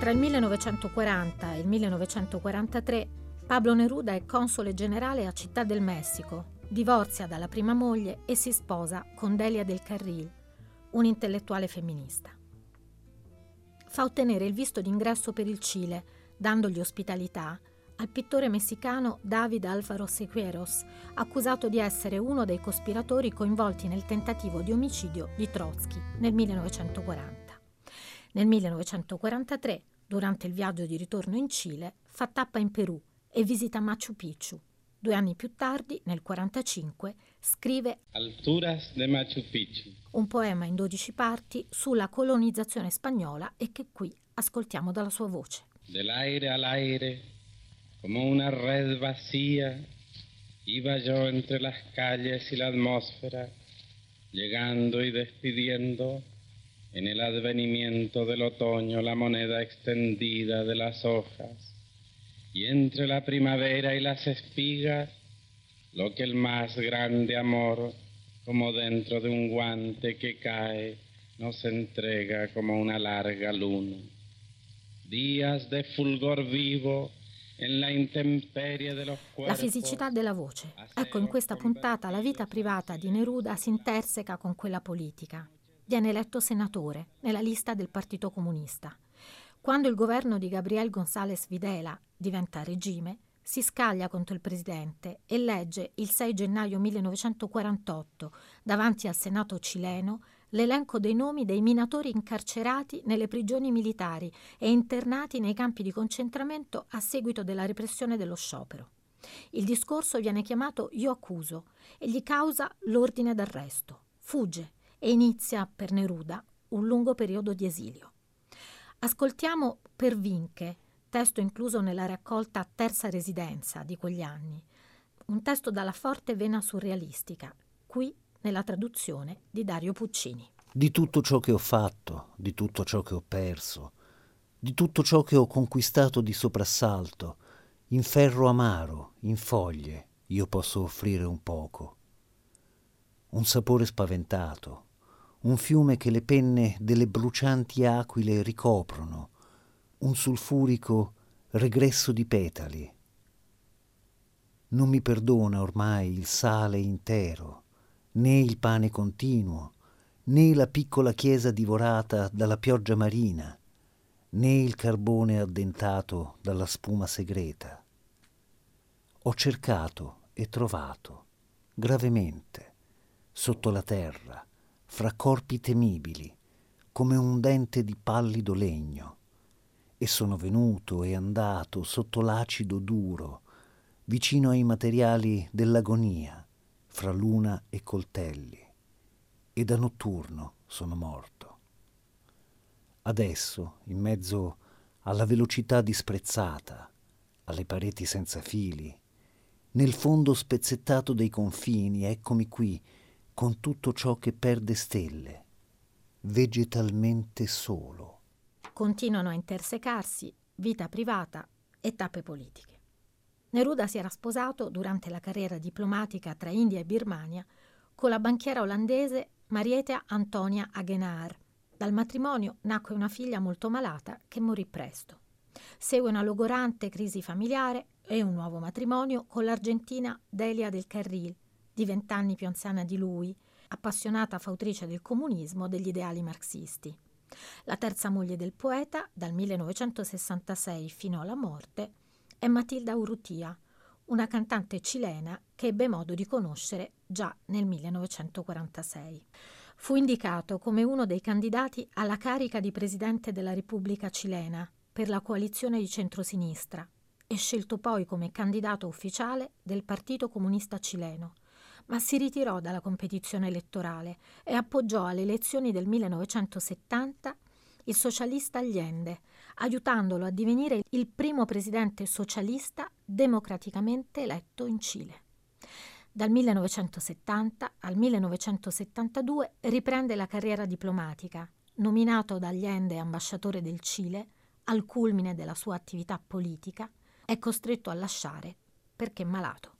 Tra il 1940 e il 1943 Pablo Neruda è console generale a Città del Messico, divorzia dalla prima moglie e si sposa con Delia del Carril, un'intellettuale femminista. Fa ottenere il visto d'ingresso per il Cile, dandogli ospitalità al pittore messicano David Alvaro Sequeros, accusato di essere uno dei cospiratori coinvolti nel tentativo di omicidio di Trotsky nel 1940. Nel 1943, durante il viaggio di ritorno in Cile, fa tappa in Perù e visita Machu Picchu, Due anni più tardi, nel 1945, scrive Alturas de Machu Picchu, un poema in dodici parti sulla colonizzazione spagnola e che qui ascoltiamo dalla sua voce. Del aire al aire, como una red vacía, iba yo entre las calles y la atmósfera, llegando y despidiendo en el advenimiento del otoño la moneda extendida de las hojas y entre la primavera y las espigas, lo que el más grande amor, como dentro de un guante que cae, nos entrega como una larga luna. Días de fulgor vivo la fisicità della voce. Ecco, in questa puntata la vita privata di Neruda si interseca con quella politica. Viene eletto senatore nella lista del Partito Comunista. Quando il governo di Gabriel González Videla diventa regime, si scaglia contro il presidente e legge il 6 gennaio 1948 davanti al Senato cileno l'elenco dei nomi dei minatori incarcerati nelle prigioni militari e internati nei campi di concentramento a seguito della repressione dello sciopero. Il discorso viene chiamato Io accuso e gli causa l'ordine d'arresto. Fugge e inizia per Neruda un lungo periodo di esilio. Ascoltiamo Per Vinche, testo incluso nella raccolta Terza Residenza di quegli anni, un testo dalla forte vena surrealistica, qui nella traduzione di Dario Puccini. Di tutto ciò che ho fatto, di tutto ciò che ho perso, di tutto ciò che ho conquistato di soprassalto, in ferro amaro, in foglie, io posso offrire un poco. Un sapore spaventato, un fiume che le penne delle brucianti aquile ricoprono, un sulfurico regresso di petali. Non mi perdona ormai il sale intero, né il pane continuo, né la piccola chiesa divorata dalla pioggia marina, né il carbone addentato dalla spuma segreta. Ho cercato e trovato, gravemente, sotto la terra, fra corpi temibili, come un dente di pallido legno, e sono venuto e andato sotto l'acido duro, vicino ai materiali dell'agonia, fra luna e coltelli, e da notturno sono morto. Adesso, in mezzo alla velocità disprezzata, alle pareti senza fili, nel fondo spezzettato dei confini, eccomi qui, con tutto ciò che perde stelle, vegetalmente solo. Continuano a intersecarsi vita privata e tappe politiche. Neruda si era sposato durante la carriera diplomatica tra India e Birmania con la banchiera olandese Marieta Antonia Agenaar. Dal matrimonio nacque una figlia molto malata che morì presto. Segue una logorante crisi familiare e un nuovo matrimonio con l'argentina Delia del Carril, di vent'anni più anziana di lui, appassionata fautrice del comunismo e degli ideali marxisti. La terza moglie del poeta, dal 1966 fino alla morte, è Matilda Urrutia, una cantante cilena che ebbe modo di conoscere già nel 1946. Fu indicato come uno dei candidati alla carica di presidente della Repubblica cilena per la coalizione di centrosinistra e scelto poi come candidato ufficiale del Partito Comunista Cileno, ma si ritirò dalla competizione elettorale e appoggiò alle elezioni del 1970 il socialista Allende, aiutandolo a divenire il primo presidente socialista democraticamente eletto in Cile. Dal 1970 al 1972 riprende la carriera diplomatica, nominato da Allende ambasciatore del Cile, al culmine della sua attività politica, è costretto a lasciare perché malato.